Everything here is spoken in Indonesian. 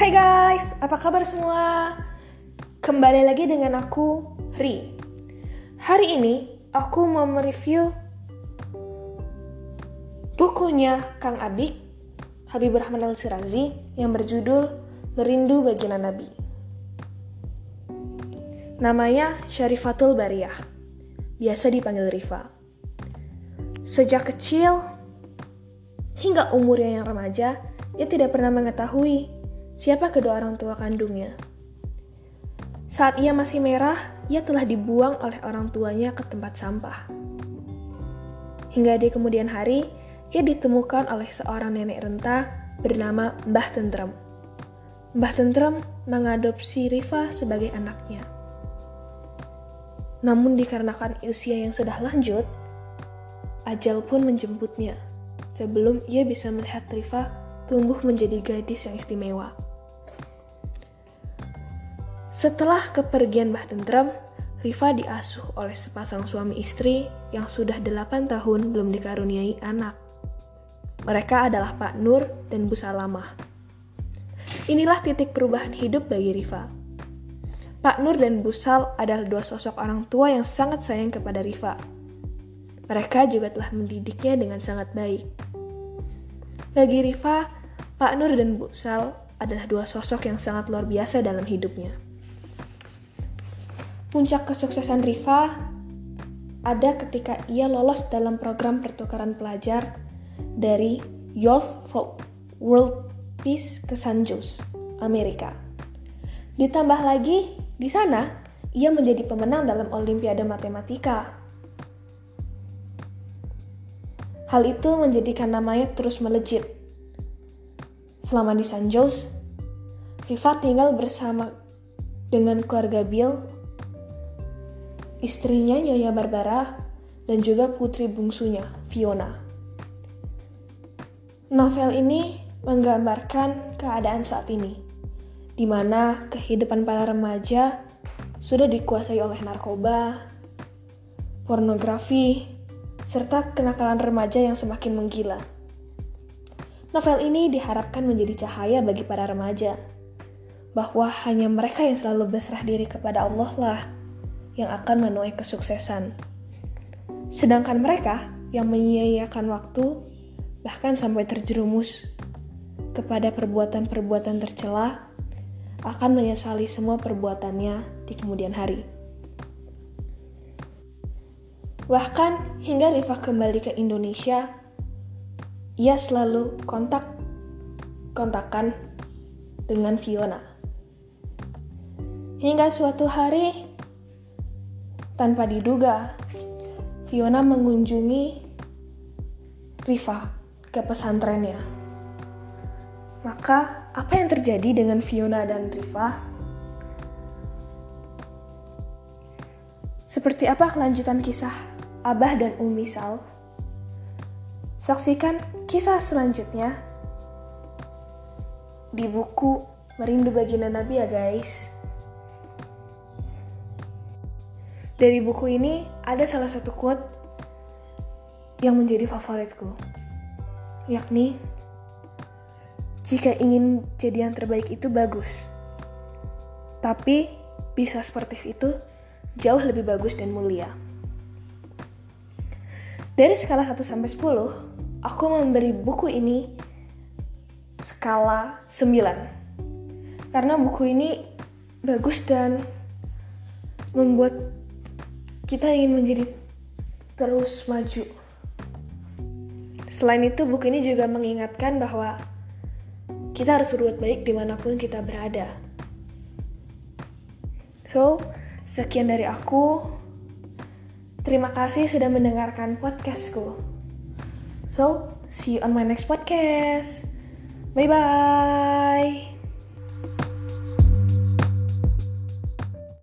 Hai guys, apa kabar semua? Kembali lagi dengan aku, Ri. Hari ini aku mau mereview bukunya Kang Abik, Habibur Rahman Al-Sirazi yang berjudul Merindu Baginda Nabi. Namanya Syarifatul Bariyah, biasa dipanggil Rifa. Sejak kecil hingga umurnya yang remaja, ia tidak pernah mengetahui siapa kedua orang tua kandungnya. Saat ia masih merah, ia telah dibuang oleh orang tuanya ke tempat sampah. Hingga di kemudian hari, ia ditemukan oleh seorang nenek renta bernama Mbah Tentrem. Mbah Tentrem mengadopsi Rifa sebagai anaknya. Namun dikarenakan usia yang sudah lanjut, ajal pun menjemputnya sebelum ia bisa melihat Rifa tumbuh menjadi gadis yang istimewa. Setelah kepergian Mbah Tentrem, Rifa diasuh oleh sepasang suami istri yang sudah delapan tahun belum dikaruniai anak. Mereka adalah Pak Nur dan Bu Salamah. Inilah titik perubahan hidup bagi Rifa. Pak Nur dan Bu Sal adalah dua sosok orang tua yang sangat sayang kepada Rifa. Mereka juga telah mendidiknya dengan sangat baik. Bagi Rifa, Pak Nur dan Bu Sal adalah dua sosok yang sangat luar biasa dalam hidupnya. Puncak kesuksesan Riva ada ketika ia lolos dalam program pertukaran pelajar dari Youth for World Peace ke San Jose, Amerika. Ditambah lagi, di sana ia menjadi pemenang dalam Olimpiade Matematika. Hal itu menjadikan namanya terus melejit. Selama di San Jose, Riva tinggal bersama dengan keluarga Bill istrinya Nyonya Barbara, dan juga putri bungsunya, Fiona. Novel ini menggambarkan keadaan saat ini, di mana kehidupan para remaja sudah dikuasai oleh narkoba, pornografi, serta kenakalan remaja yang semakin menggila. Novel ini diharapkan menjadi cahaya bagi para remaja, bahwa hanya mereka yang selalu berserah diri kepada Allah lah yang akan menuai kesuksesan. Sedangkan mereka yang menyia-nyiakan waktu bahkan sampai terjerumus kepada perbuatan-perbuatan tercela akan menyesali semua perbuatannya di kemudian hari. Bahkan hingga Rifah kembali ke Indonesia, ia selalu kontak kontakan dengan Fiona. Hingga suatu hari tanpa diduga, Fiona mengunjungi Riva ke pesantrennya. Maka, apa yang terjadi dengan Fiona dan Riva? Seperti apa kelanjutan kisah Abah dan Umi Sal? Saksikan kisah selanjutnya di buku Merindu Baginda Nabi ya guys. Dari buku ini ada salah satu quote yang menjadi favoritku, yakni jika ingin jadi yang terbaik itu bagus, tapi bisa seperti itu jauh lebih bagus dan mulia. Dari skala 1 sampai 10, aku memberi buku ini skala 9. Karena buku ini bagus dan membuat kita ingin menjadi terus maju. Selain itu, buku ini juga mengingatkan bahwa kita harus berbuat baik di mana pun kita berada. So, sekian dari aku. Terima kasih sudah mendengarkan podcastku. So, see you on my next podcast. Bye bye.